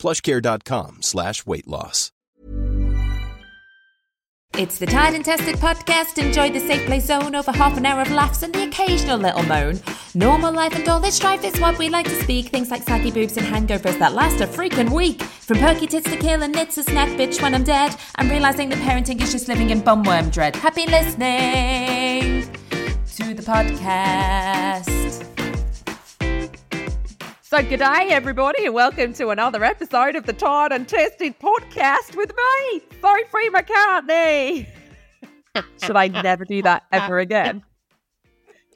plushcare.com slash weight loss. It's the Tired and Tested podcast. Enjoy the safe play zone over half an hour of laughs and the occasional little moan. Normal life and all this strife is what we like to speak. Things like saggy boobs and hangovers that last a freaking week. From perky tits to kill and knits a snack bitch when I'm dead. I'm realizing that parenting is just living in bumworm dread. Happy listening to the podcast. So, good day, everybody, and welcome to another episode of the Tired and Tested podcast with me, Sophie McCartney. Should I never do that ever again?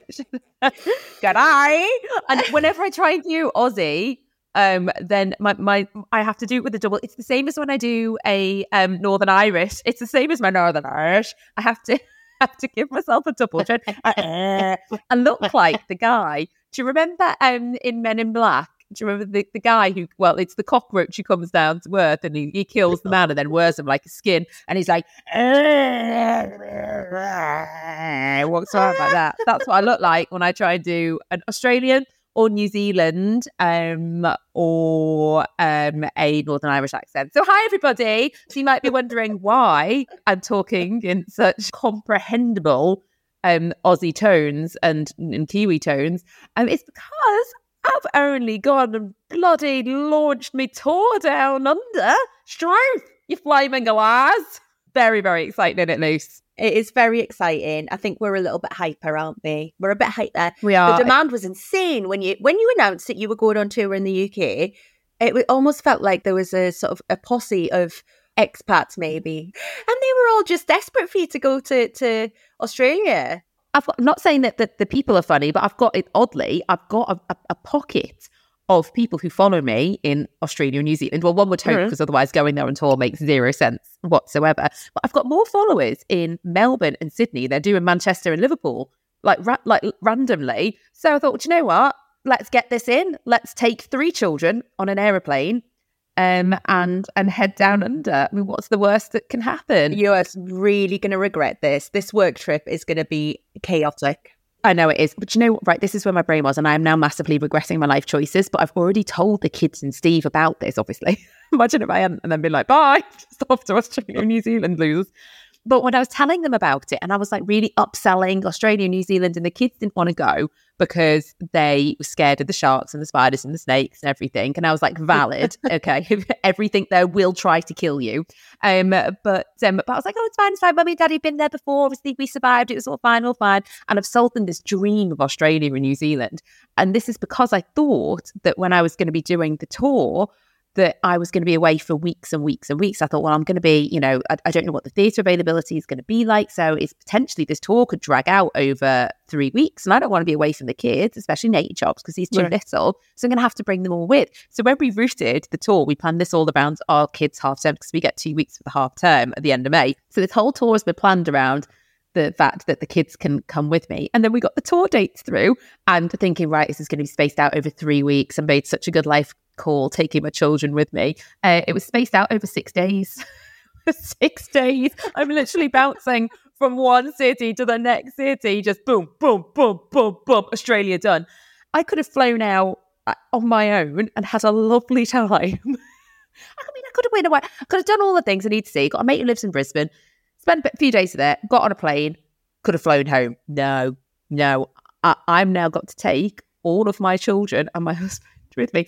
good day. And whenever I try and do Aussie, um, then my, my I have to do it with a double. It's the same as when I do a um, Northern Irish. It's the same as my Northern Irish. I have to have to give myself a double check and look like the guy do you remember um, in Men in Black? Do you remember the, the guy who, well, it's the cockroach who comes down to Earth and he, he kills the man and then wears him like a skin and he's like, walks around like that. That's what I look like when I try and do an Australian or New Zealand um, or um, a Northern Irish accent. So, hi, everybody. So, you might be wondering why I'm talking in such comprehensible um, Aussie tones and, and Kiwi tones. Um, it's because I've only gone and bloody launched me tour down under. Strife, you flaming alas. Very, very exciting, it, Luce? It is very exciting. I think we're a little bit hyper, aren't we? We're a bit hyper. We are. The demand was insane when you when you announced that you were going on tour in the UK. It almost felt like there was a sort of a posse of expats, maybe, and they were all just desperate for you to go to to Australia. I've got, I'm not saying that the, the people are funny, but I've got it oddly. I've got a, a, a pocket of people who follow me in Australia and New Zealand. Well, one would hope because mm-hmm. otherwise going there on tour makes zero sense whatsoever. But I've got more followers in Melbourne and Sydney than I do in Manchester and Liverpool, like ra- like randomly. So I thought, you know what? Let's get this in. Let's take three children on an aeroplane um, and and head down under. I mean, what's the worst that can happen? You're really going to regret this. This work trip is going to be chaotic. I know it is, but you know, right? This is where my brain was, and I am now massively regretting my life choices. But I've already told the kids and Steve about this. Obviously, imagine if I hadn't, and then been like, "Bye, just off to Australia, New Zealand, losers." But when I was telling them about it, and I was like really upselling Australia, and New Zealand, and the kids didn't want to go because they were scared of the sharks and the spiders and the snakes and everything. And I was like, valid, okay, everything there will try to kill you. Um, but um, but I was like, oh, it's fine, it's fine. Mummy and Daddy have been there before. Obviously, we survived. It was all fine, all fine. And I've sold them this dream of Australia and New Zealand. And this is because I thought that when I was going to be doing the tour, that I was going to be away for weeks and weeks and weeks. I thought, well, I'm going to be, you know, I, I don't know what the theatre availability is going to be like. So it's potentially this tour could drag out over three weeks. And I don't want to be away from the kids, especially Nate Chops, because he's too right. little. So I'm going to have to bring them all with. So when we routed the tour, we planned this all around our kids' half term because we get two weeks for the half term at the end of May. So this whole tour has been planned around the fact that the kids can come with me. And then we got the tour dates through and thinking, right, this is going to be spaced out over three weeks and made such a good life call taking my children with me. Uh, it was spaced out over six days. six days. I'm literally bouncing from one city to the next city, just boom, boom, boom, boom, boom, Australia done. I could have flown out uh, on my own and had a lovely time. I mean, I could have been away. I could have done all the things I need to see. Got a mate who lives in Brisbane, spent a few days there, got on a plane, could have flown home. No, no. I, I'm now got to take all of my children and my husband with me.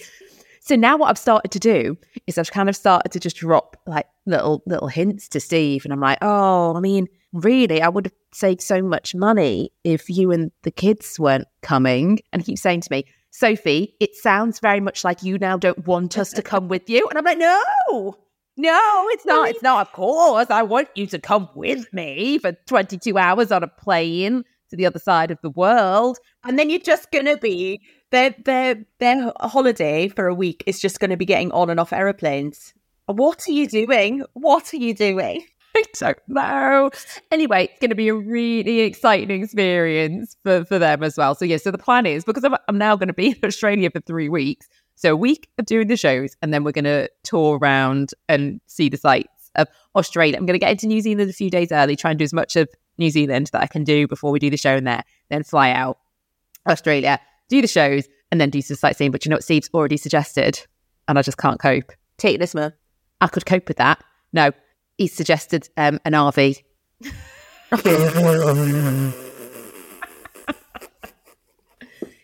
So now what I've started to do is I've kind of started to just drop like little little hints to Steve, and I'm like, oh, I mean, really, I would have saved so much money if you and the kids weren't coming. And he keeps saying to me, Sophie, it sounds very much like you now don't want us to come with you. And I'm like, no, no, it's not. It's not. Of course, I want you to come with me for 22 hours on a plane to the other side of the world. And then you're just going to be their their their holiday for a week is just going to be getting on and off aeroplanes. What are you doing? What are you doing? I don't know. Anyway, it's going to be a really exciting experience for, for them as well. So, yeah, so the plan is because I'm, I'm now going to be in Australia for three weeks. So, a week of doing the shows, and then we're going to tour around and see the sights of Australia. I'm going to get into New Zealand a few days early, try and do as much of New Zealand that I can do before we do the show in there, then fly out Australia, do the shows, and then do some sightseeing. But you know what Steve's already suggested? And I just can't cope. Take this, man. I could cope with that. No, he suggested um, an RV.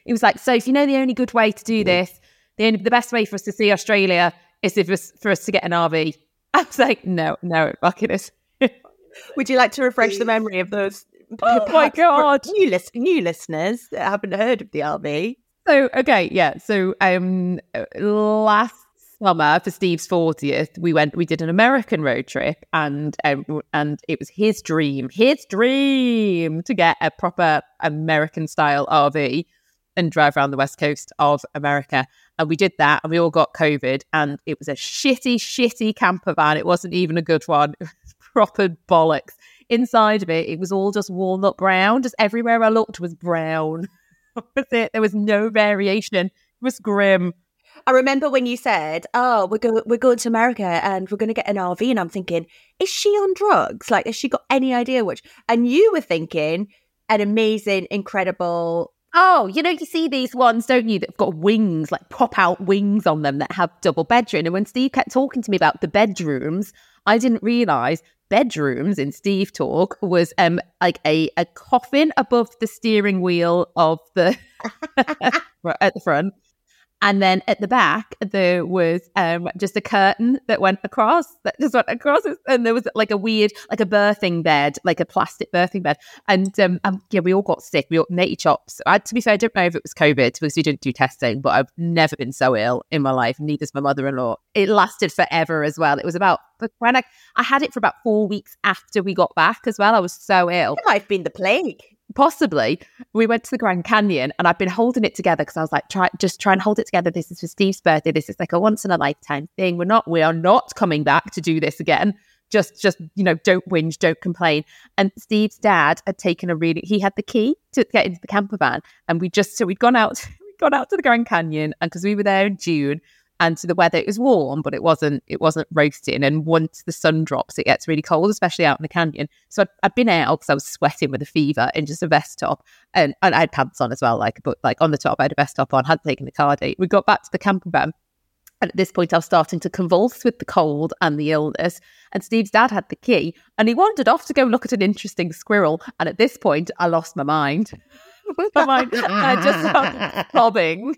he was like, "So, if you know the only good way to do this, the only, the best way for us to see Australia is if us, for us to get an RV." I was like, "No, no, it fucking is." Would you like to refresh the memory of those? Oh my God. New, lis- new listeners that haven't heard of the RV. So okay, yeah. So um, last summer for Steve's fortieth, we went. We did an American road trip, and um, and it was his dream, his dream to get a proper American style RV and drive around the west coast of America. And we did that, and we all got COVID, and it was a shitty, shitty camper van. It wasn't even a good one. It was proper bollocks. Inside of it, it was all just walnut brown. Just everywhere I looked was brown. was it. There was no variation. It was grim. I remember when you said, "Oh, we're going we're going to America and we're going to get an RV," and I'm thinking, "Is she on drugs? Like, has she got any idea which?" And you were thinking, "An amazing, incredible." Oh, you know, you see these ones, don't you, that've got wings, like pop out wings on them that have double bedroom. And when Steve kept talking to me about the bedrooms, I didn't realise bedrooms in Steve talk was um like a, a coffin above the steering wheel of the at the front and then at the back, there was um, just a curtain that went across, that just went across. And there was like a weird, like a birthing bed, like a plastic birthing bed. And um, um, yeah, we all got sick. We all natty chops. I, to be fair, I don't know if it was COVID because we didn't do testing, but I've never been so ill in my life. Neither's my mother in law. It lasted forever as well. It was about, when I, I had it for about four weeks after we got back as well. I was so ill. It might have been the plague possibly. We went to the grand canyon and i've been holding it together because i was like try just try and hold it together. This is for steve's birthday. This is like a once in a lifetime thing. We're not we are not coming back to do this again. Just just you know don't whinge don't complain. And steve's dad had taken a really he had the key to get into the camper van and we just so we'd gone out we'd gone out to the grand canyon and because we were there in june and to the weather it was warm but it wasn't it wasn't roasting and once the sun drops it gets really cold especially out in the canyon so i'd, I'd been out because i was sweating with a fever in just a vest top and, and i had pants on as well like but like on the top i had a vest top on hadn't taken the car date we got back to the camper van and at this point, I was starting to convulse with the cold and the illness. And Steve's dad had the key and he wandered off to go look at an interesting squirrel. And at this point, I lost my mind. my mind. I just started sobbing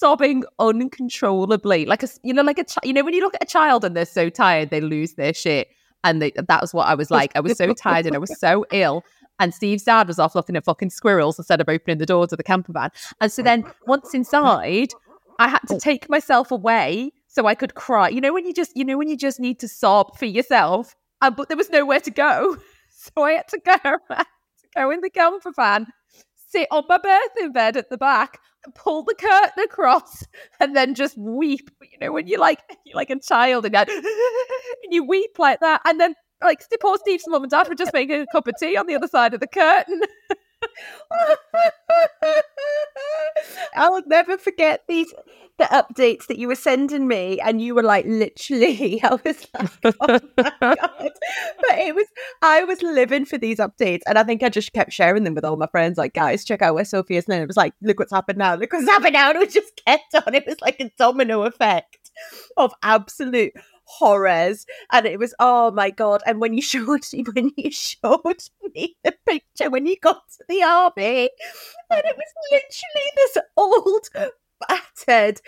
sobbing uncontrollably, like a you know, like a you know when you look at a child and they're so tired they lose their shit, and they, that was what I was like. I was so tired and I was so ill. And Steve's dad was off looking at fucking squirrels instead of opening the door to the camper van. And so then once inside, I had to take myself away so I could cry. You know when you just you know when you just need to sob for yourself, uh, but there was nowhere to go, so I had to go. I had to go in the camper van sit on my birthing bed at the back, pull the curtain across, and then just weep. You know, when you're like you're like a child and, and you weep like that, and then like poor Steve's mum and dad were just making a cup of tea on the other side of the curtain. I'll never forget these the updates that you were sending me, and you were like, literally, I was like, oh my god! But it was, I was living for these updates, and I think I just kept sharing them with all my friends. Like, guys, check out where Sophie is now. It was like, look what's happened now. Look what's happened now. And it just kept on. It was like a domino effect of absolute horrors and it was oh my god and when you showed me when you showed me the picture when you got to the RV and it was literally this old battered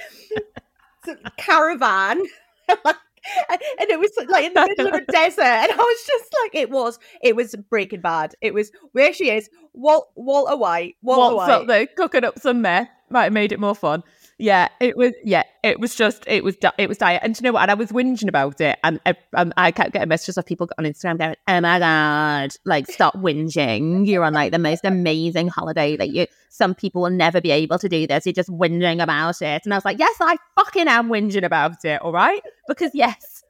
caravan and it was like in the middle of a desert and i was just like it was it was breaking bad. It was where she is Walt, walter white walter Walt's white up there cooking up some meth might have made it more fun yeah, it was. Yeah, it was just. It was. It was diet. And you know what? And I was whinging about it, and I, um, I kept getting messages of people on Instagram going, "Oh my god, like stop whinging! You're on like the most amazing holiday. Like you, some people will never be able to do this. You're just whinging about it." And I was like, "Yes, I fucking am whinging about it. All right, because yes."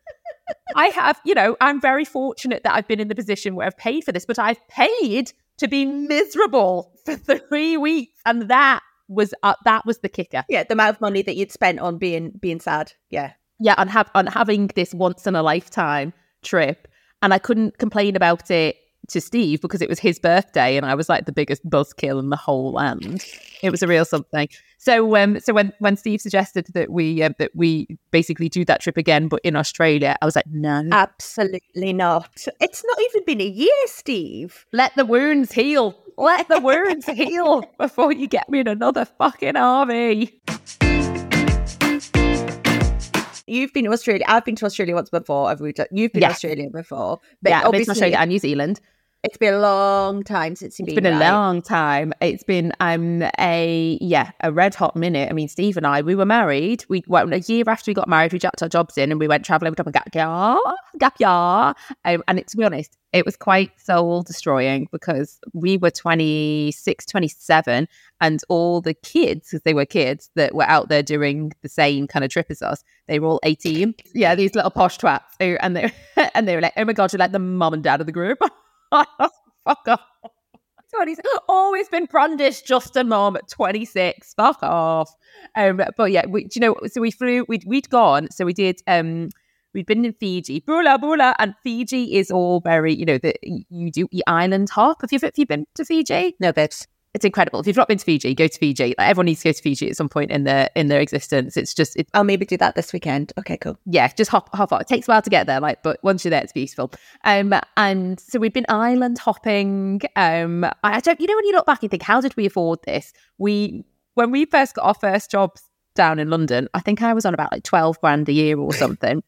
I have, you know, I'm very fortunate that I've been in the position where I've paid for this, but I've paid to be miserable for three weeks, and that was uh, that was the kicker. Yeah, the amount of money that you'd spent on being being sad. Yeah, yeah, and have on having this once in a lifetime trip, and I couldn't complain about it to Steve because it was his birthday and I was like the biggest buzzkill in the whole land. It was a real something. So um so when when Steve suggested that we uh, that we basically do that trip again but in Australia, I was like no. Absolutely not. It's not even been a year, Steve. Let the wounds heal. Let the wounds heal before you get me in another fucking RV. You've been to Australia. I've been to Australia once before. Have we? You've been Yeah. to Australia before. yeah, been to obviously, Australia and New Zealand. it's been a long time since you've It's been. been a long time. It's been um a yeah a red hot minute. I mean, Steve and I we were married. We well, a year after we got married, we jacked our jobs in and we went traveling. We went gap year, gap year. Um, and it, to be honest, it was quite soul destroying because we were 26, 27 and all the kids, because they were kids that were out there doing the same kind of trip as us, they were all 18. Yeah, these little posh twats. who- And they and they were like, oh my god, you're like the mum and dad of the group. Fuck off. 20, always been brandished just a mom at 26. Fuck off. Um, but yeah, we, do you know, so we flew, we'd, we'd gone, so we did, um, we'd been in Fiji, Bula Bula, and Fiji is all very, you know, the, you do the island hop. Have you, have you been to Fiji? No, babes. It's incredible. If you've not been to Fiji, go to Fiji. Like, everyone needs to go to Fiji at some point in their in their existence. It's just, it, I'll maybe do that this weekend. Okay, cool. yeah, just hop hop on. It takes a while to get there, like, but once you're there, it's beautiful. Um, and so we've been island hopping. Um, I I don't, you know, when you look back and think, how did we afford this? We when we first got our first jobs down in London, I think I was on about like twelve grand a year or something.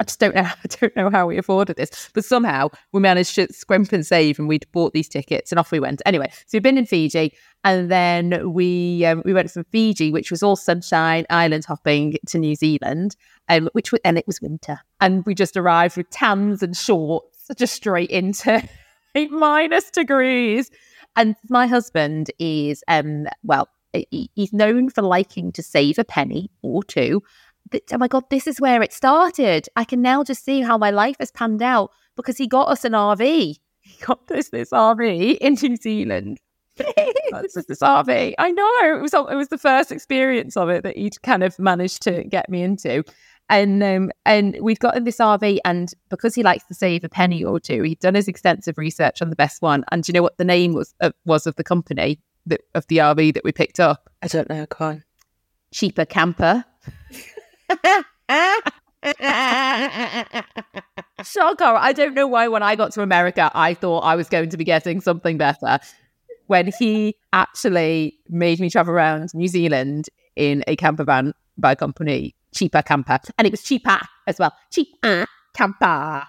I just don't know. I don't know how we afforded this, but somehow we managed to scrimp and save, and we'd bought these tickets, and off we went. Anyway, so we've been in Fiji, and then we um, we went from Fiji, which was all sunshine, island hopping, to New Zealand, um, which was, and it was winter, and we just arrived with tans and shorts, just straight into eight minus degrees. And my husband is, um, well, he- he's known for liking to save a penny or two. Oh my god, this is where it started. I can now just see how my life has panned out because he got us an RV. He got us this RV in New Zealand. This is this RV. I know it was it was the first experience of it that he'd kind of managed to get me into, and um, and we'd gotten this RV, and because he likes to save a penny or two, he'd done his extensive research on the best one. And do you know what the name was uh, was of the company that of the RV that we picked up? I don't know. Come on. Cheaper Camper. Shocker. I don't know why when I got to America, I thought I was going to be getting something better. When he actually made me travel around New Zealand in a camper van by a company, Cheaper Camper. And it was cheaper as well. Cheaper Camper.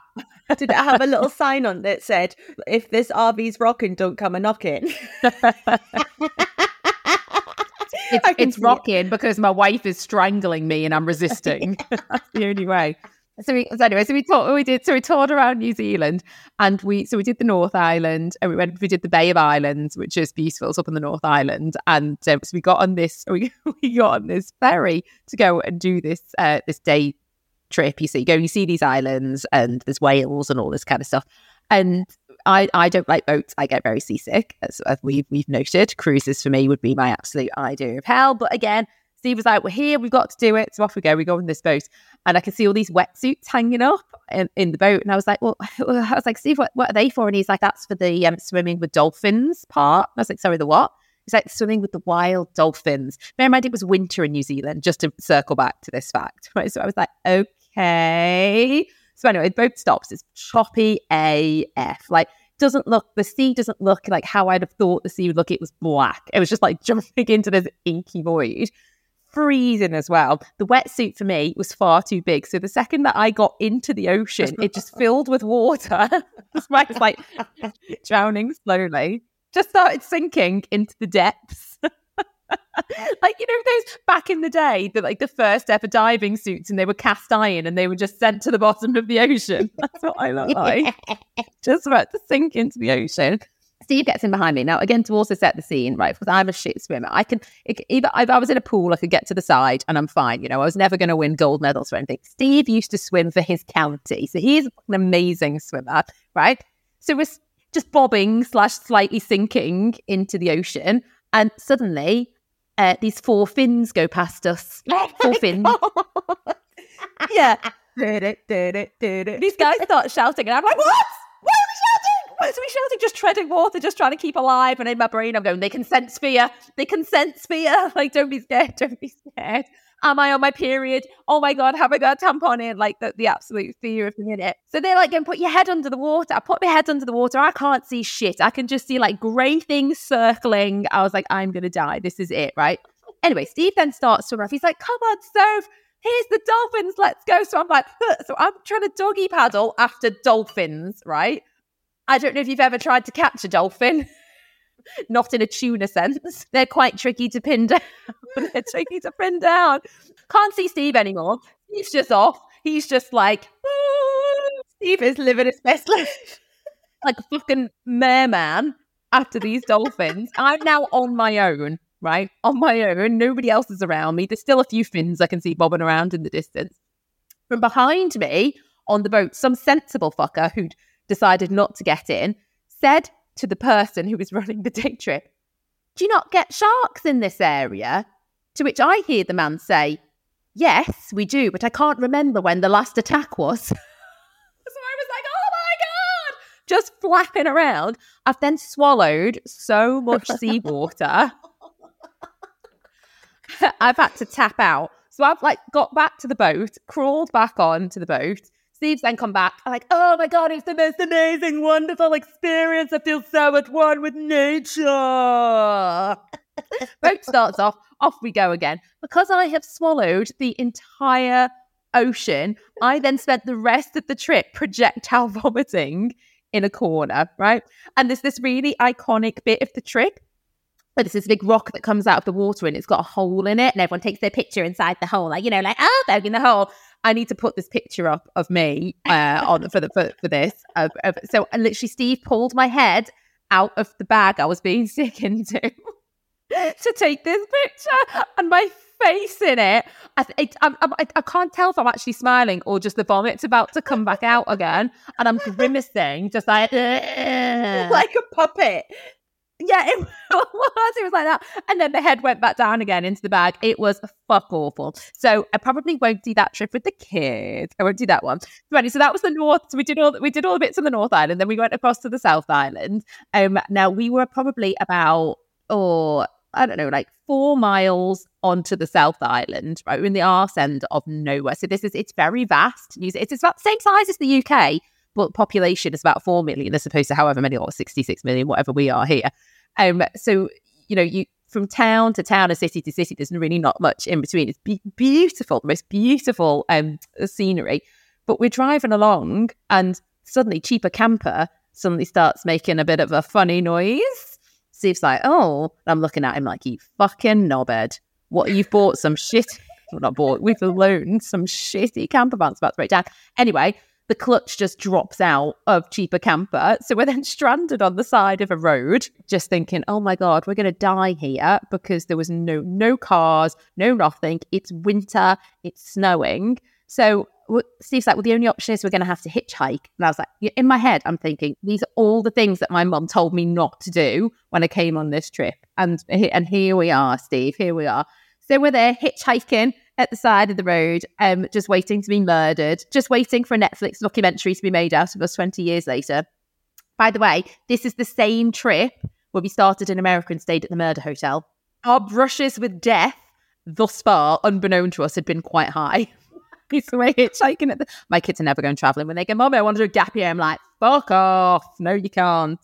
Did it have a little sign on that said, "If this RV's rocking, don't come a knocking"? It's, it's see it. rocking because my wife is strangling me and I'm resisting. That's the only way. So, we, so anyway, so we thought we did. So we toured around New Zealand, and we so we did the North Island, and we went. We did the Bay of Islands, which is beautiful. It's up in the North Island, and um, so we got on this. We we got on this ferry to go and do this uh, this day trip. You see, you go, you see these islands, and there's whales and all this kind of stuff. And I, I don't like boats. I get very seasick, as, as we've we've noted. Cruises for me would be my absolute idea of hell. But again, Steve was like, "We're here. We've got to do it." So off we go. We go on this boat, and I can see all these wetsuits hanging up in, in the boat. And I was like, "Well," I was like, "Steve, what, what are they for?" And he's like, "That's for the um, swimming with dolphins part." I was like, "Sorry, the what?" He's like swimming with the wild dolphins. Bear in mind, it was winter in New Zealand. Just to circle back to this fact, right? So I was like, "Okay." So anyway, the boat stops. It's choppy AF. Like doesn't look the sea doesn't look like how I'd have thought the sea would look. It was black. It was just like jumping into this inky void. Freezing as well. The wetsuit for me was far too big. So the second that I got into the ocean, it just filled with water. It's like drowning slowly. Just started sinking into the depths. like you know those back in the day the like the first ever diving suits and they were cast iron and they were just sent to the bottom of the ocean that's what i look like just about to sink into the ocean Steve gets in behind me. Now, again, to also set the scene, right? Because I'm a shit swimmer. I can, it, either, if I was in a pool, I could get to the side and I'm fine. You know, I was never going to win gold medals or anything. Steve used to swim for his county. So he's an amazing swimmer, right? So we're just bobbing slash slightly sinking into the ocean. And suddenly, uh, these four fins go past us. Four fins. yeah. These guys start shouting, and I'm like, what? Why are we shouting? Why are we shouting? Just treading water, just trying to keep alive. And in my brain, I'm going, they can sense fear. They can sense fear. Like, don't be scared. Don't be scared. Am I on my period? Oh my God, have I got a tampon in? Like the, the absolute fear of the minute. So they're like, going, put your head under the water. I put my head under the water. I can't see shit. I can just see like grey things circling. I was like, I'm going to die. This is it, right? Anyway, Steve then starts to rough. He's like, come on, Soph here's the dolphins, let's go. So I'm like, so I'm trying to doggy paddle after dolphins, right? I don't know if you've ever tried to catch a dolphin. Not in a tuna sense. They're quite tricky to pin down. They're tricky to pin down. Can't see Steve anymore. He's just off. He's just like, Steve is living his best life. like a fucking merman after these dolphins. I'm now on my own right? On my own. Nobody else is around me. There's still a few fins I can see bobbing around in the distance. From behind me on the boat, some sensible fucker who'd decided not to get in said to the person who was running the day trip, Do you not get sharks in this area? To which I hear the man say, Yes, we do, but I can't remember when the last attack was. so I was like, Oh my God, just flapping around. I've then swallowed so much seawater I've had to tap out. So I've like got back to the boat, crawled back on to the boat. Steve's then come back. I'm like, oh my God, it's the most amazing, wonderful experience. I feel so at one with nature. boat starts off, off we go again. Because I have swallowed the entire ocean, I then spent the rest of the trip projectile vomiting in a corner, right? And there's this really iconic bit of the trip but it's this big rock that comes out of the water and it's got a hole in it, and everyone takes their picture inside the hole, like you know, like oh, they're in the hole. I need to put this picture up of me uh, on for the for, for this. Of, of, so, and literally, Steve pulled my head out of the bag I was being sick into to take this picture, and my face in it. I, I, I, I, can't tell if I'm actually smiling or just the vomit's about to come back out again, and I'm grimacing, just like like a puppet. Yeah, it was. It was like that. And then the head went back down again into the bag. It was fuck awful. So I probably won't do that trip with the kids. I won't do that one. So, that was the north. So we did all we did all the bits on the North Island. Then we went across to the South Island. Um, now we were probably about oh I don't know, like four miles onto the South Island, right? We're in the arse end of nowhere. So this is it's very vast. It's, it's about the same size as the UK, population is about 4 million as opposed to however many or 66 million, whatever we are here. Um, so, you know, you from town to town and city to city, there's really not much in between. It's be- beautiful, the most beautiful um, scenery. But we're driving along and suddenly cheaper camper suddenly starts making a bit of a funny noise. Steve's like, oh, and I'm looking at him like, you fucking knobhead. What, you've bought some shit. Well, not bought, we've loaned some shitty camper vans about to break down. Anyway, the clutch just drops out of cheaper camper. So we're then stranded on the side of a road, just thinking, oh my God, we're going to die here because there was no, no cars, no nothing. It's winter, it's snowing. So Steve's like, well, the only option is we're going to have to hitchhike. And I was like, in my head, I'm thinking, these are all the things that my mom told me not to do when I came on this trip. And, and here we are, Steve, here we are. So we're there hitchhiking at the side of the road, um, just waiting to be murdered, just waiting for a Netflix documentary to be made out of us 20 years later. By the way, this is the same trip where we started in America and stayed at the murder hotel. Our brushes with death thus far, unbeknown to us, had been quite high. the way hitchhiking at the... My kids are never going traveling. When they go, Mommy, I want to do a gap year, I'm like, fuck off. No, you can't.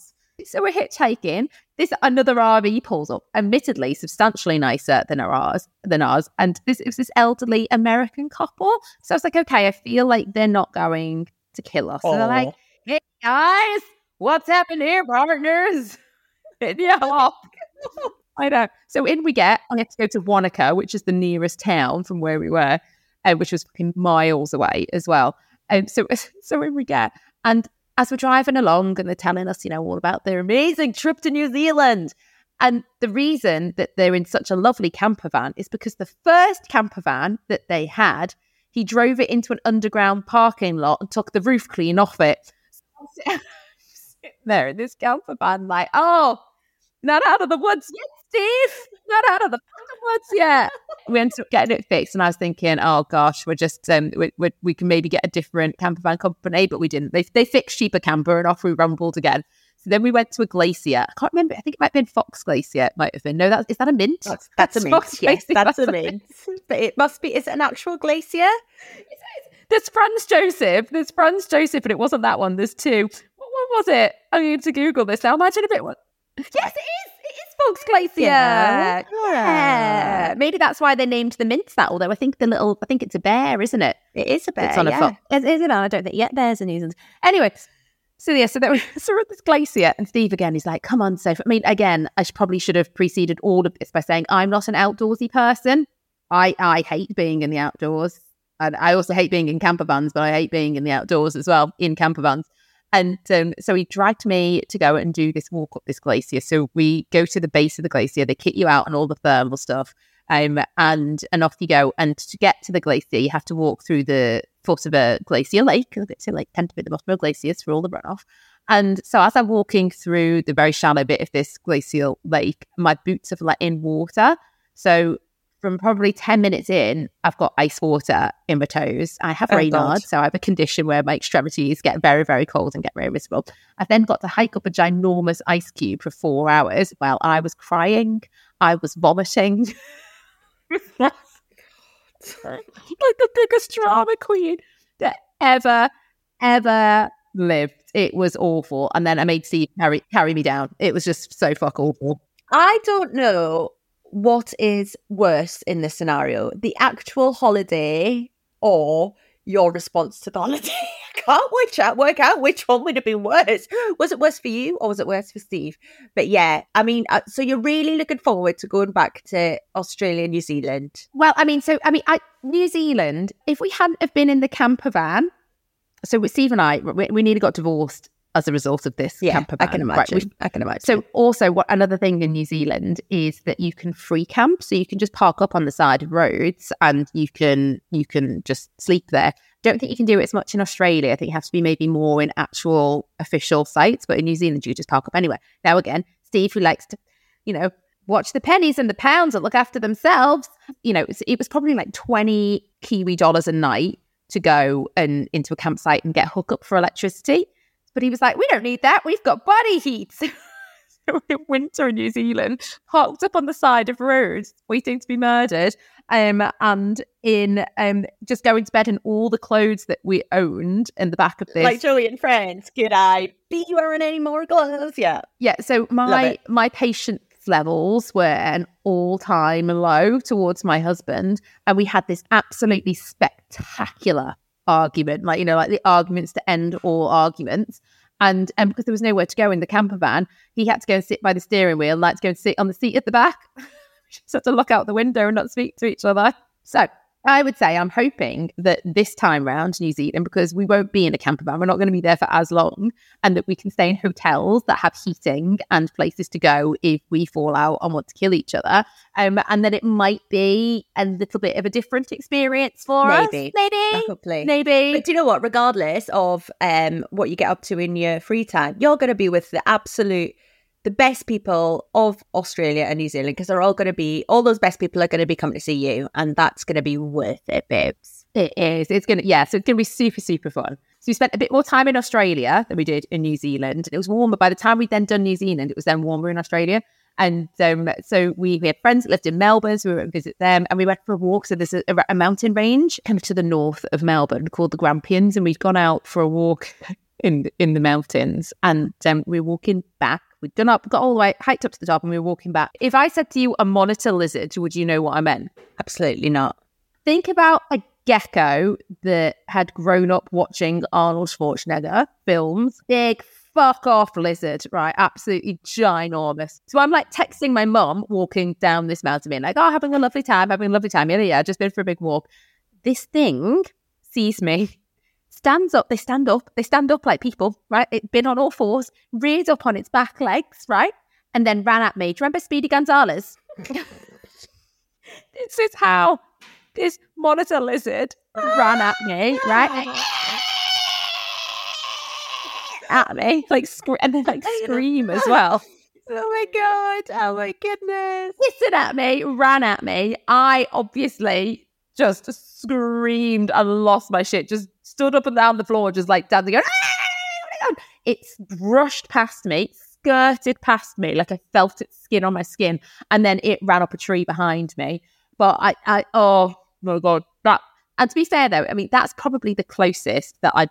So we're hitchhiking. This another RV pulls up, admittedly substantially nicer than ours than ours. And this it was this elderly American couple. So I was like, okay, I feel like they're not going to kill us. So they're like, hey guys, what's happening here, partners? yeah, I know. So in we get. I have to go to Wanaka, which is the nearest town from where we were, uh, which was fucking miles away as well. And um, so so in we get, and as we're driving along and they're telling us, you know, all about their amazing trip to New Zealand. And the reason that they're in such a lovely camper van is because the first camper van that they had, he drove it into an underground parking lot and took the roof clean off it. So sitting there in this camper van, like, oh, not out of the woods yet, Steve. Not out of the woods yet. we ended up getting it fixed, and I was thinking, oh gosh, we're just um, we, we, we can maybe get a different camper van company, but we didn't. They they fixed cheaper camper, and off we rumbled again. So then we went to a glacier. I can't remember. I think it might have been Fox Glacier. It might have been. No, that is that a mint? That's, that's a mint. Yes, Glacier. that's a mint. But it must be. Is it an actual glacier? There's Franz Josef. There's Franz Josef, but it wasn't that one. There's two. What, what was it? I need to Google this now. Imagine if it was. Yes, it is. Is Fox Glacier. Yeah. Yeah. Maybe that's why they named the mints that. Although I think the little, I think it's a bear, isn't it? It is a bear. it's on yeah. a fox. Is, is it? Oh, I don't think. Yeah, bears and New Zealand. Anyway, so yeah, so, that we, so we're at this glacier, and Steve again, he's like, "Come on, Soph." I mean, again, I should, probably should have preceded all of this by saying I'm not an outdoorsy person. I I hate being in the outdoors, and I also hate being in camper vans, but I hate being in the outdoors as well in camper vans. And um, so he dragged me to go and do this walk up this glacier. So we go to the base of the glacier. They kit you out and all the thermal stuff, um, and and off you go. And to get to the glacier, you have to walk through the foot of a glacier lake. Glacier lake tend to be the bottom of glaciers for all the runoff. And so as I'm walking through the very shallow bit of this glacial lake, my boots have let in water. So from probably 10 minutes in, I've got ice water in my toes. I have Oh, Raynaud, so I have a condition where my extremities get very, very cold and get very miserable. I've then got to hike up a ginormous ice cube for four hours. while I was crying, I was vomiting. like the biggest drama queen that ever, ever lived. It was awful. And then I made Steve carry, carry me down. It was just so fuck awful. I don't know what is worse in this scenario the actual holiday or your response to the holiday. Can't which out, work out which one would have been worse. Was it worse for you or was it worse for Steve? But yeah, I mean, uh, so you're really looking forward to going back to Australia, New Zealand. Well, I mean, so I mean, I, New Zealand. If we hadn't have been in the camper van, so Steve and I, we, we nearly got divorced as a result of this camper I van. can Right, imagine. we- I can imagine. so also, what another thing in New Zealand is that you can free camp. So you can just park up on the side of roads and you can you can just sleep there. Don't think you can do it as much in Australia. I think you have to be maybe more in actual official sites, but in New Zealand you just park up anywhere. Now again, Steve who likes to, you know, watch the pennies and the pounds that look after themselves. You know, it was, it was probably like twenty Kiwi dollars a night to go and into a campsite and get hook up for electricity. But he was like, we don't need that. We've got body heat. So in winter in New Zealand, parked up on the side of roads, waiting to be murdered, um, and in um, just going to bed in all the clothes that we owned in the back of this. like Joey and Friends, could I be wearing any more gloves? Yeah. yeah, so my my patience levels were an all time low towards my husband, and we had this absolutely spectacular argument, like you know, like the arguments to end all arguments. And and because there was nowhere to go in the camper van, he had to go and sit by the steering wheel, like to go and sit on the seat at the back. just had to look out the window and not speak to each other. So I would say I'm hoping that this time round, New Zealand, because we won't be in a camper van, we're not going to be there for as long, and that we can stay in hotels that have heating and places to go if we fall out and want to kill each other. Um, and that it might be a little bit of a different experience for Maybe. us. Maybe. Hopefully. Maybe. But do you know what? Regardless of um what you get up to in your free time, you're going to be with the absolute the best people of Australia and New Zealand because they're all going to be all those best people are going to be coming to see you, and that's going to be worth it, babes. It is. It's gonna yeah, so it's gonna be super, super fun. So we spent a bit more time in Australia than we did in New Zealand. It was warmer. By the time we'd then done New Zealand, it was then warmer in Australia. And um, so we, we had friends that lived in Melbourne, so we went to visit them and we went for a walk. So there's a, a mountain range kind of to the north of Melbourne called the Grampians. And we'd gone out for a walk in in the mountains and um, we were walking back. We'd gone up, got all the way, hiked up to the top and we were walking back. If I said to you a monitor lizard, would you know what I meant? Absolutely not. think about a gecko that had grown up watching Arnold Schwarzenegger films. Big fuck off lizard, right? Absolutely ginormous. So I'm like texting my mum walking down this mountain, being like, oh, having a lovely time, having a lovely time. Yeah, yeah, just been for a big walk. This thing sees me, stands up. They stand up. They stand up like people, right? It's been on all fours, reared up on its back legs, right? And then ran at me. Do you remember Speedy Gonzales? this is how this monitor lizard ran at me, right? at me, like scre- and then like scream as well. Oh my god! Oh my goodness! Hissing at me, ran at me. I obviously just screamed and lost my shit. Just stood up and down the floor, just like dancing. Going, it's brushed past me, skirted past me, like I felt its skin on my skin, and then it ran up a tree behind me. But I, I, oh my god, that. And to be fair though, I mean that's probably the closest that I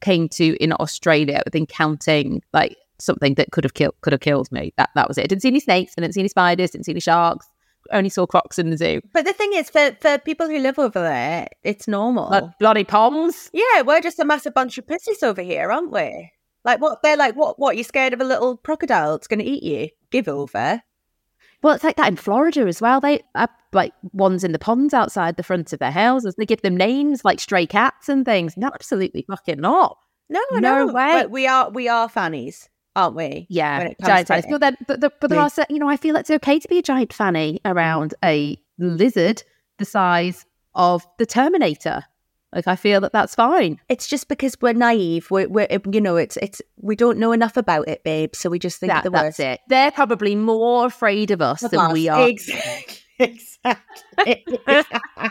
came to in Australia with encountering like something that could have killed could have killed me. That that was it. I didn't see any snakes, I didn't see any spiders, didn't see any sharks. Only saw crocs in the zoo. But the thing is, for for people who live over there, it's normal. Like bloody poms. yeah, we're just a massive bunch of pussies over here, aren't we? Like what? They're like, what? What? You scared of a little crocodile? It's going to eat you? Give over. Well, it's like that in Florida as well. They have like ones in the ponds outside the front of their houses. They give them names like stray cats and things. No, absolutely fucking not. No, No no, way. But we are we are fannies, aren't we? Yeah, when it comes giant fannies. But then, but, the, but there Yeah. are, you know, I feel it's okay to be a giant fanny around a lizard the size of the Terminator. Like, I feel that that's fine. It's just because we're naive. We're, we're um, you know, it's it's we don't know enough about it, babe. So we just think That, the that's worst. it. They're probably more afraid of us Of than us. we are. Exactly. Exactly.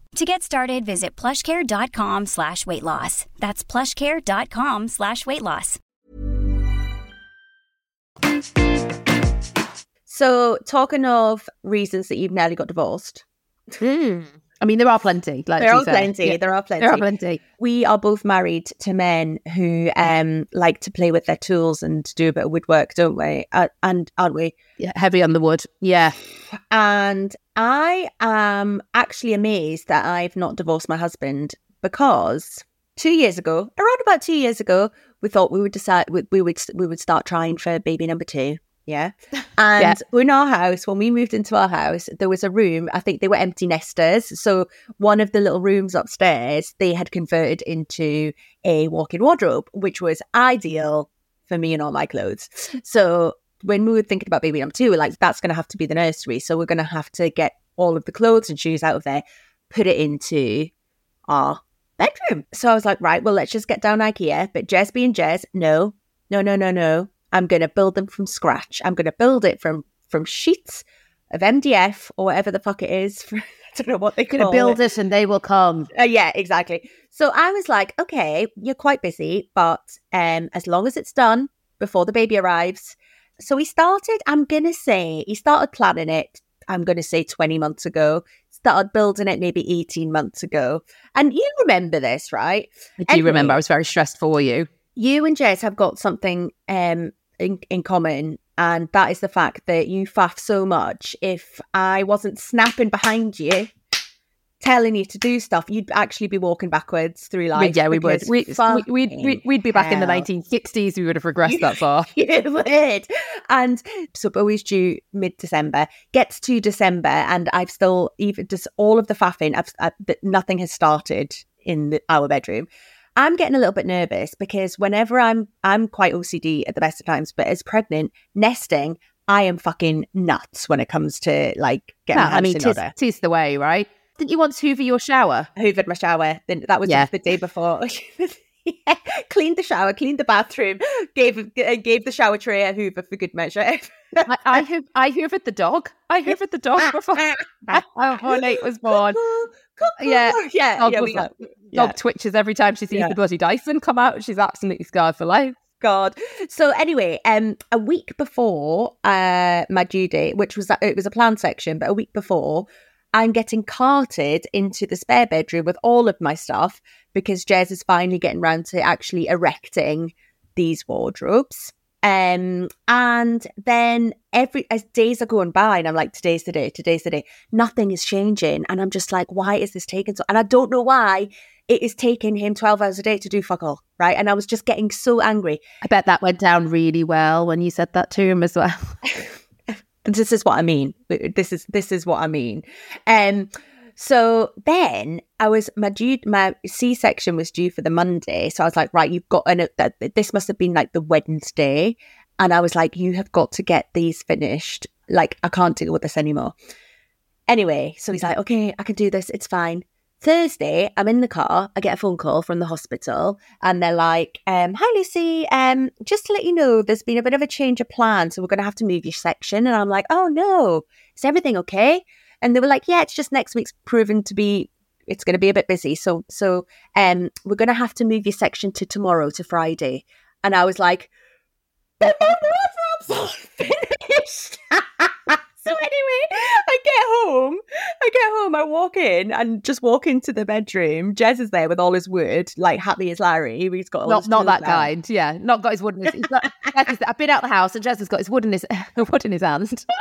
To get started, visit plushcare.com slash weight loss. That's plushcare.com slash weight loss. so, talking of reasons that you've nearly got divorced, I mean, there are plenty. Like, there are plenty. Yeah, There are plenty. There are plenty. we are both married to men who um like to play with their tools and do a bit of woodwork, don't we? Uh, and aren't we? Yeah, heavy on the wood. Yeah. And I am actually amazed that I've not divorced my husband because two years ago, around about two years ago, we thought we would decide we, we would we would start trying for baby number two. Yeah. And in our house, when we moved into our house, there was a room. I think they were empty nesters. So one of the little rooms upstairs, they had converted into a walk-in wardrobe, which was ideal for me and all my clothes. So when we were thinking about baby number two, we're like, that's going to have to be the nursery. So we're going to have to get all of the clothes and shoes out of there, put it into our bedroom. So I was like, right, well, let's just get down IKEA. But Jez being Jez, no, no, no, no, no. I'm going to build them from scratch. I'm going to build it from from sheets of MDF or whatever the fuck it is. I don't know what they Gonna call build it. it and they will come. Uh, yeah, exactly. So I was like, okay, you're quite busy, but um, as long as it's done before the baby arrives. So he started, I'm going to say, he started planning it, I'm going to say 20 months ago, started building it maybe 18 months ago. And you remember this, right? I do Anyway. remember. I was very stressed for you. You and Jez have got something um, in, in common. And that is the fact that you faff so much. If I wasn't snapping behind you, telling you to do stuff, you'd actually be walking backwards through life. yeah, we would. We, we, we'd, we'd, we'd be back in the 1960s. We would have regressed that far. you would. And so Bowie's due mid December, gets to December, and I've still, even just all of the faffing, I've, I, th- nothing has started in the, our bedroom. I'm getting a little bit nervous because whenever I'm, I'm quite OCD at the best of times, but as pregnant, nesting, I am fucking nuts when it comes to like getting my I mean, tis, order. tis the way, right? Didn't you want to hoover your shower? Hoovered my shower. Then that was Yeah. the day before. yeah, cleaned the shower, cleaned the bathroom, gave uh, gave the shower tray a Hoover for good measure. I, I, hoo- I hoovered the dog. I hoovered the dog before oh, Nate was born. Yeah, yeah, Dog, yeah, we- like- yeah. dog twitches every time she sees Yeah. the bloody Dyson come out. She's absolutely scarred for life. God. So anyway, um, a week before uh my due date, which was that it was a planned section, but a week before, I'm getting carted into the spare bedroom with all of my stuff because Jez is finally getting round to actually erecting these wardrobes. Um, and then every as days are going by, and I'm like, today's the day, today's the day. Nothing is changing, and I'm just like, why is this taking so? And I don't know why it is taking him 12 hours a day to do fuck all, right? And I was just getting so angry. I bet that went down really well when you said that to him as well. this is what I mean. This is this is what I mean. Um so then I was my due my C section was due for the Monday. So I was like, right, you've got and that this must have been like the Wednesday. And I was like, you have got to get these finished. Like, I can't deal with this anymore. Anyway, so he's like, okay, I can do this. It's fine. Thursday, I'm in the car. I get a phone call from the hospital, and they're like, um, "Hi, Lucy. Um, just to let you know, there's been a bit of a change of plan, so we're going to have to move your section." And I'm like, "Oh no, is everything okay?" And they were like, "Yeah, it's just next week's proven to be. It's going to be a bit busy, so so um, we're going to have to move your section to tomorrow to Friday." And I was like, "But my finished." So anyway, I get home. I get home. I walk in and just walk into the bedroom. Jez is there with all his wood, like happy as Larry. He's got not not that out. kind. Yeah, not got his wood in his. He's got, is- I've been out the house and Jez has got his wood in his wood in his hand.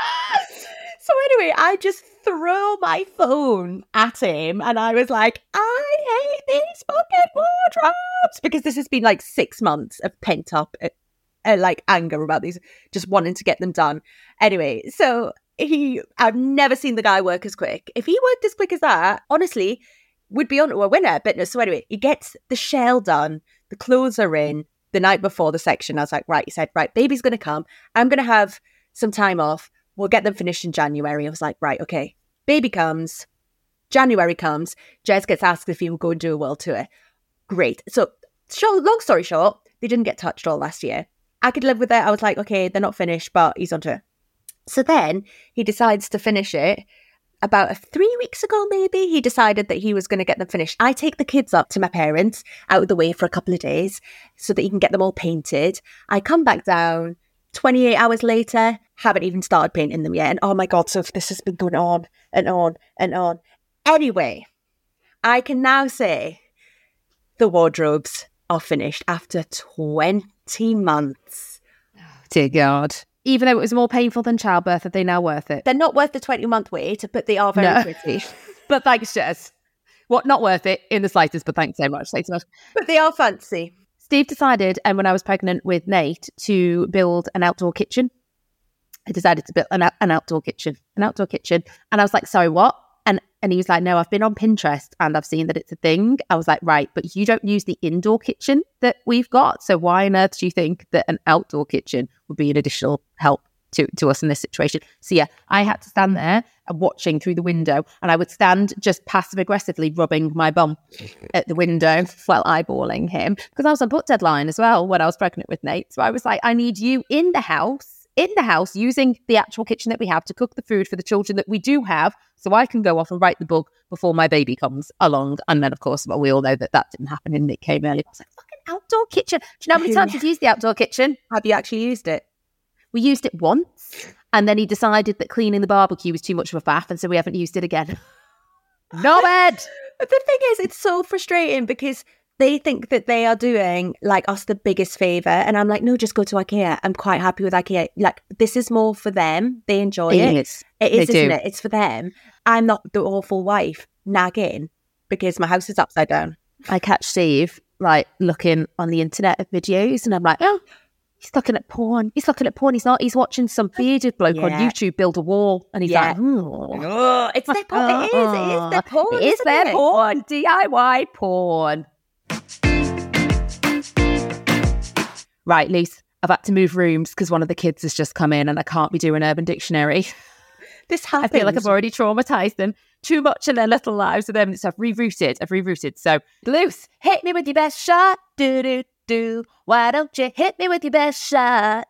So anyway, I just throw my phone at him, and I was like, "I hate these fucking wardrobes," because this has been like six months of pent up, uh, uh, like anger about these, just wanting to get them done. Anyway, so he, I've never seen the guy work as quick. If he worked as quick as that, honestly, would be on to a winner. But no, so anyway, he gets the shell done, the clothes are in the night before the section. I was like, right, he said, right, baby's gonna come. I'm gonna have some time off. We'll get them finished in January. I was like, right, okay. Baby comes, January comes. Jez gets asked if he will go and do a world tour. Great. So, short, long story short, they didn't get touched all last year. I could live with it. I was like, okay, they're not finished, but he's on tour. So then he decides to finish it. About three weeks ago, maybe he decided that he was going to get them finished. I take the kids up to my parents out of the way for a couple of days so that he can get them all painted. I come back down 28 hours later, haven't even started painting them yet. And oh my God, so this has been going on and on and on. Anyway, I can now say the wardrobes are finished after 20 months. Oh, dear God. Even though it was more painful than childbirth, are they now worth it? They're not worth the 20 month wait, but they are very No. pretty. But thanks, Jez. What not worth it in the slightest, but thanks so much. Thanks so much. but they are fancy. Steve decided, and when I was pregnant with Nate, to build an outdoor kitchen. I decided to build an, an outdoor kitchen, an outdoor kitchen, and I was like, "Sorry, what?" And and he was like, "No, I've been on Pinterest and I've seen that it's a thing." I was like, "Right, but you don't use the indoor kitchen that we've got, so why on earth do you think that an outdoor kitchen would be an additional help to to us in this situation?" So yeah, I had to stand there and watching through the window, and I would stand just passive aggressively rubbing my bum at the window while eyeballing him because I was on book deadline as well when I was pregnant with Nate. So I was like, I need you in the house, in the house, using the actual kitchen that we have to cook the food for the children that we do have, so I can go off and write the book before my baby comes along. And then, of course, well, we all know that that didn't happen and it came early. I was like, fucking outdoor kitchen. Do you know how many times we've used the outdoor kitchen? Have you actually used it? We used it once, and then he decided that cleaning the barbecue was too much of a faff, and so we haven't used it again. no Ed. The thing is, it's so frustrating because they think that they are doing like us the biggest favor. And I'm like, no, just go to IKEA. I'm quite happy with IKEA. Like, this is more for them. They enjoy it. is. It is, isn't do. it? It's for them. I'm not the awful wife nagging because my house is upside down. I catch Steve like looking on the internet at videos, and I'm like, oh, he's looking at porn. He's looking at porn. He's not. He's watching some bearded bloke on YouTube build a wall, and he's Yeah. like, oh. Oh, it's their porn. It is. It is their porn. It is their it? porn. DIY porn. Right, Luce, I've had to move rooms because one of the kids has just come in and I can't be doing Urban Dictionary. This I feel like I've already traumatized them too much in their little lives. So then so I've rerouted. I've rerouted. So Luce, hit me with your best shot. Do do do. Why don't you hit me with your best shot?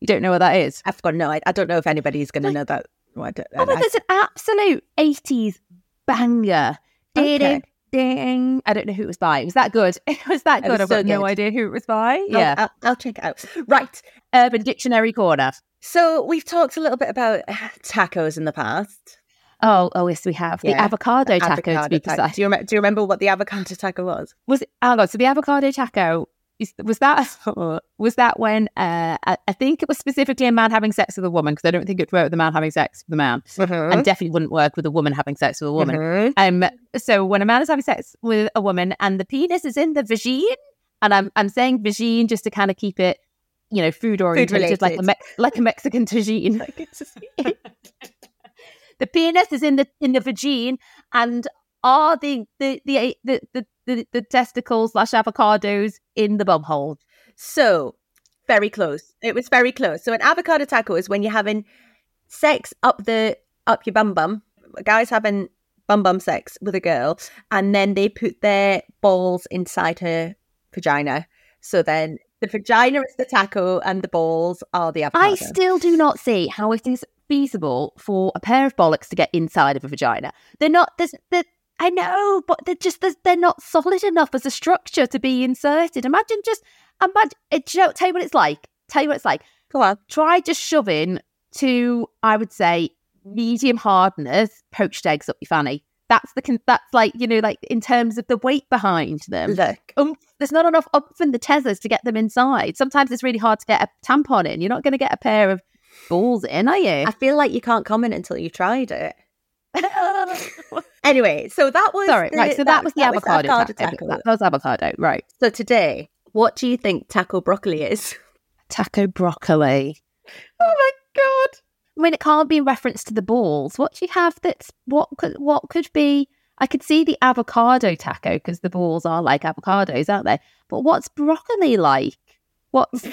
You don't know what that is? I've got no. I, I don't know if anybody's going to know that. Well, I don't, Oh, but there's an absolute 80s banger. Okay. I don't know who it was by. Was that good? It was that good. was I've got so no idea who it was by. I'll- Yeah. I'll, I'll check it out. Right. Urban Dictionary Corner. So we've talked a little bit about uh, tacos in the past. Oh, oh yes, we have the Yeah, avocado taco. to be precise. Do you, rem- do you remember what the avocado taco was? Was it? Oh god! So the avocado taco is was that was that when uh, I, I think it was specifically a man having sex with a woman because I don't think it worked with a man having sex with a man, and definitely wouldn't work with a woman having sex with a woman. Mhm. Um, so when a man is having sex with a woman and the penis is in the vagine, and I'm I'm saying vagine just to kind of keep it, you know, food oriented, like a. Me- like a Mexican tagine. the penis is in the in the vagine, and are the the the the the, the, the testicles slash avocados in the bum hole? So very close. It was very close. So an avocado taco is when you're having sex up the up your bum bum. A guy's having bum bum sex with a girl, and then they put their balls inside her vagina. So then the vagina is the taco, and the balls are the avocado. I still do not see how it is feasible for a pair of bollocks to get inside of a vagina. They're not. There's. I know, but they're just. They're, they're not solid enough as a structure to be inserted. Imagine just. Imagine. Eh, do you know, tell you what it's like. Tell you what it's like. Go on. Try just shoving two. I would say medium hardness poached eggs up your fanny. That's the. That's like you know, like in terms of the weight behind them Look. oomph. There's not enough oomph in the tethers to get them inside. Sometimes it's really hard to get a tampon in. You're not going to get a pair of balls in, are you? I feel like you can't comment until you tried it. Anyway, so that was Sorry, the- right. So that, was the avocado, taco. taco. That was avocado, right? So today, what do you think taco broccoli is? Taco broccoli. Oh my god! I mean, it can't be in reference to the balls. What do you have that's what could what could be? I could see the avocado taco because the balls are like avocados, aren't they? But what's broccoli like? What's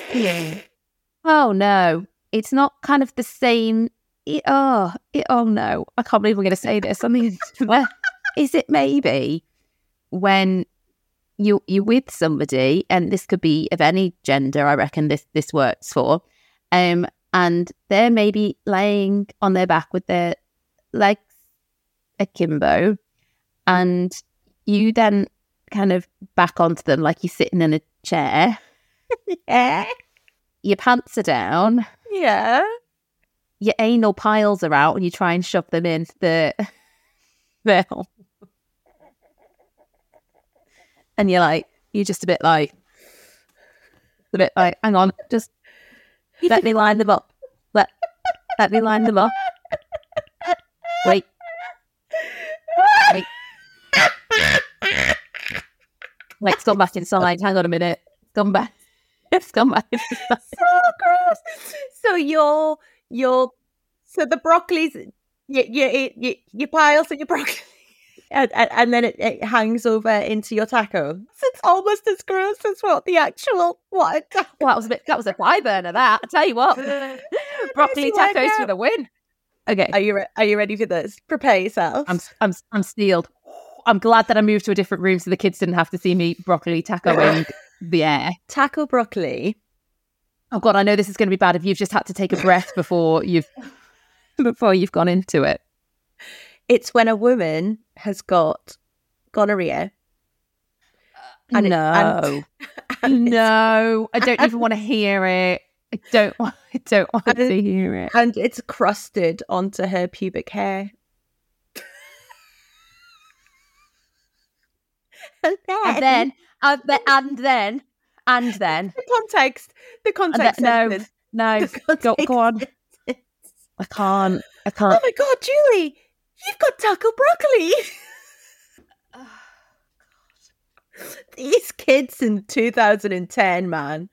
Oh no, it's not kind of the same. It, oh, it, oh no, I can't believe we're going to say this. I mean, is it maybe when you you're with somebody, and this could be of any gender? I reckon this this works for, um, and they're maybe laying on their back with their legs akimbo, and you then kind of back onto them like you're sitting in a chair. Yeah, Your pants are down yeah. Your anal piles are out and you try and shove them in the the and you're like you're just a bit like a bit like hang on just let me line them up. Let let me line them up. Wait. Wait. Wait it's gone back inside. Hang on a minute. It's gone back. It's gone back inside. So gross. So your your so the broccoli's you you eat you, you pile so your broccoli. And, and, and then it, it hangs over into your taco. It's almost as gross as what the actual what a. Well, that was a bit. That was a fly burner. That I tell you what, broccoli tacos for the win. Okay, Are you re- are you ready for this? Prepare yourself. I'm I'm I'm steeled. I'm glad that I moved to a different room so the kids didn't have to see me broccoli tacoing the air. taco broccoli. Oh god, I know this is going to be bad if you've just had to take a breath before you've before you've gone into it. It's when a woman has got gonorrhea. Uh, and it- no, and no, I don't even want to hear it. I don't. want- I don't want And- to hear it. and it's crusted onto her pubic hair. and then, And then, and then, and then, the context, the context. then no, no, The go, context go on. I can't. I can't. Oh my god, Julie, you've got taco broccoli. These kids in 2010, man.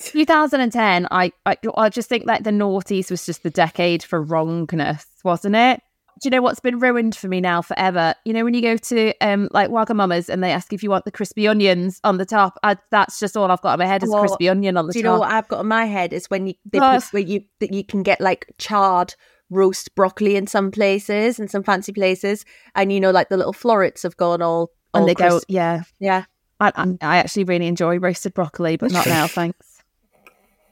2010. I, I I just think that the noughties was just the decade for wrongness, wasn't it? Do you know what's been ruined for me now forever? You know when you go to um like Wagamama's and they ask if you want the crispy onions on the top. I, that's just all I've got in my head is Well, crispy onion on the top. Do you know what I've got in my head is when you they Oh. put, where you that you can get like charred roast broccoli in some places and some fancy places, and you know like the little florets have gone all and all they go, yeah. yeah. I, I, I actually really enjoy roasted broccoli, but not now, thanks.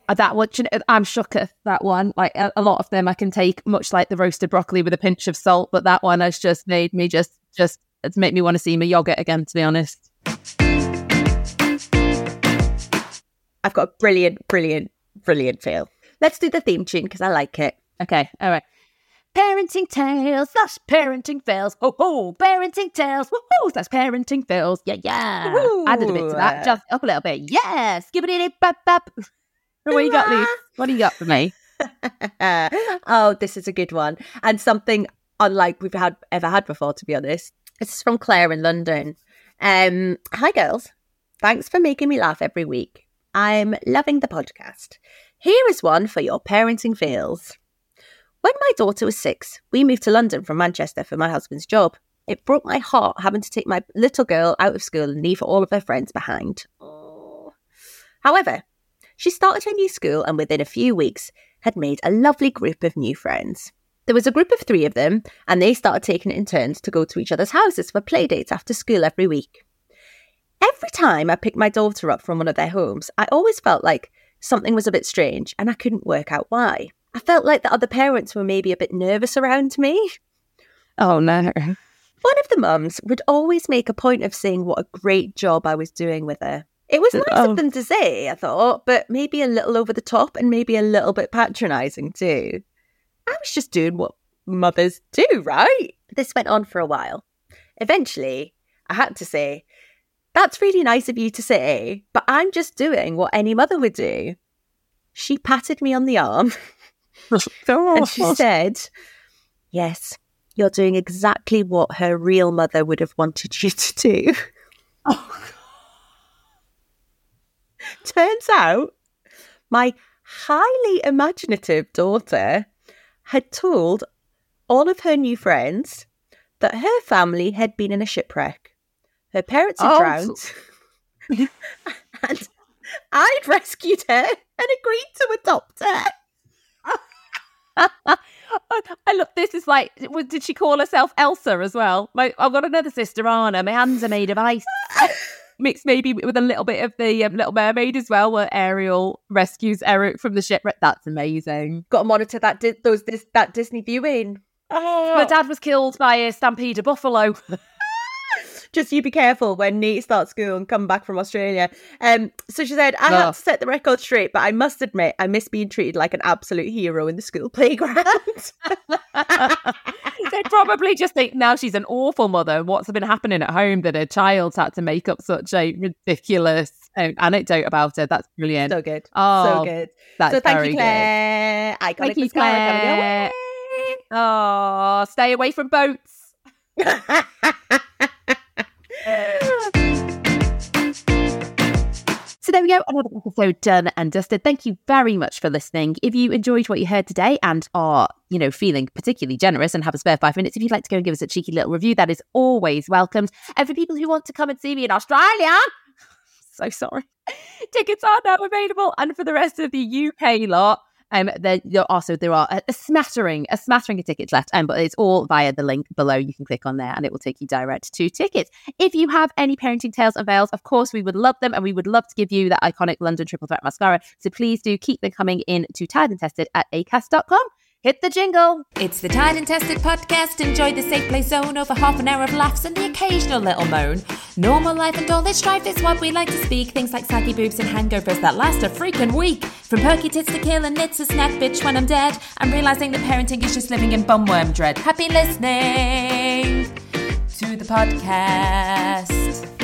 That one, you know, I'm shook at that one. Like a, a lot of them, I can take much like the roasted broccoli with a pinch of salt, but that one has just made me just just it's made me want to see my yogurt again. To be honest, I've got a brilliant, brilliant, brilliant feel. Let's do the theme tune because I like it. okay, all right. Parenting tales, that's parenting fails. Ho ho, parenting tales. Woohoo, that's parenting fails. Yeah, yeah. Added a bit to that, just up a little bit. Yes, give it a bap bap. What you got, Lee? What do you got for me? oh, this is a good one and something unlike we've had ever had before. To be honest, this is from Claire in London. Um, hi girls, thanks for making me laugh every week. I'm loving the podcast. Here is one for your parenting fails. When my daughter was six, we moved to London from Manchester for my husband's job. It broke my heart having to take my little girl out of school and leave all of her friends behind. Oh. However, she started her new school and within a few weeks had made a lovely group of new friends. There was a group of three of them, and they started taking it in turns to go to each other's houses for play dates after school every week. Every time I picked my daughter up from one of their homes, I always felt like something was a bit strange and I couldn't work out why. I felt like the other parents were maybe a bit nervous around me. Oh no. One of the mums would always make a point of saying what a great job I was doing with her. It was nice Oh. of them to say, I thought, but maybe a little over the top and maybe a little bit patronising too. I was just doing what mothers do, right? This went on for a while. Eventually, I had to say, That's really nice of you to say, but I'm just doing what any mother would do. She patted me on the arm oh. and she said, Yes, you're doing exactly what her real mother would have wanted you to do. Oh. Turns out my highly imaginative daughter had told all of her new friends that her family had been in a shipwreck. Her parents had Oh, drowned. and I'd rescued her and agreed to adopt her. I look. This is like. Did she call herself Elsa as well? My, I've got another sister, Anna. My hands are made of ice, mixed maybe with a little bit of the um, Little Mermaid as well, where Ariel rescues Eric from the shipwreck. That's amazing. Got to monitor that di- those this, that Disney viewing. My dad was killed by a stampede of buffalo. Just you be careful when Nate starts school and come back from Australia. Um, so she said, I had Oh. to set the record straight, but I must admit, I miss being treated like an absolute hero in the school playground. they probably just think now she's an awful mother. What's been happening at home that her child's had to make up such a ridiculous um, anecdote about her? That's brilliant. so good. Oh, so good. That's so thank you, good. Claire. Iconic Thank you, Claire. Oh, stay away from boats. So there we go, another episode done and dusted. Thank you very much for listening. If you enjoyed what you heard today and are, you know, feeling particularly generous and have a spare five minutes, if you'd like to go and give us a cheeky little review, that is always welcomed. And for people who want to come and see me in Australia, so sorry, tickets are now available. And for the rest of the UK lot, um, also there are a, a smattering, a smattering of tickets left, um, but it's all via the link below. You can click on there, and it will take you direct to tickets. If you have any parenting tales and veils, of course we would love them, and we would love to give you that iconic London Triple Threat mascara. So please do keep them coming in to Tired and Tested at acast.com. Hit the jingle. It's the Tired and Tested podcast. Enjoy the safe play zone over half an hour of laughs and the occasional little moan. Normal life and all this strife is what we like to speak. Things like saggy boobs and hangovers that last a freaking week. From perky tits to kill and knits a snack bitch when I'm dead. I'm realizing that parenting is just living in bumworm dread. Happy listening to the podcast.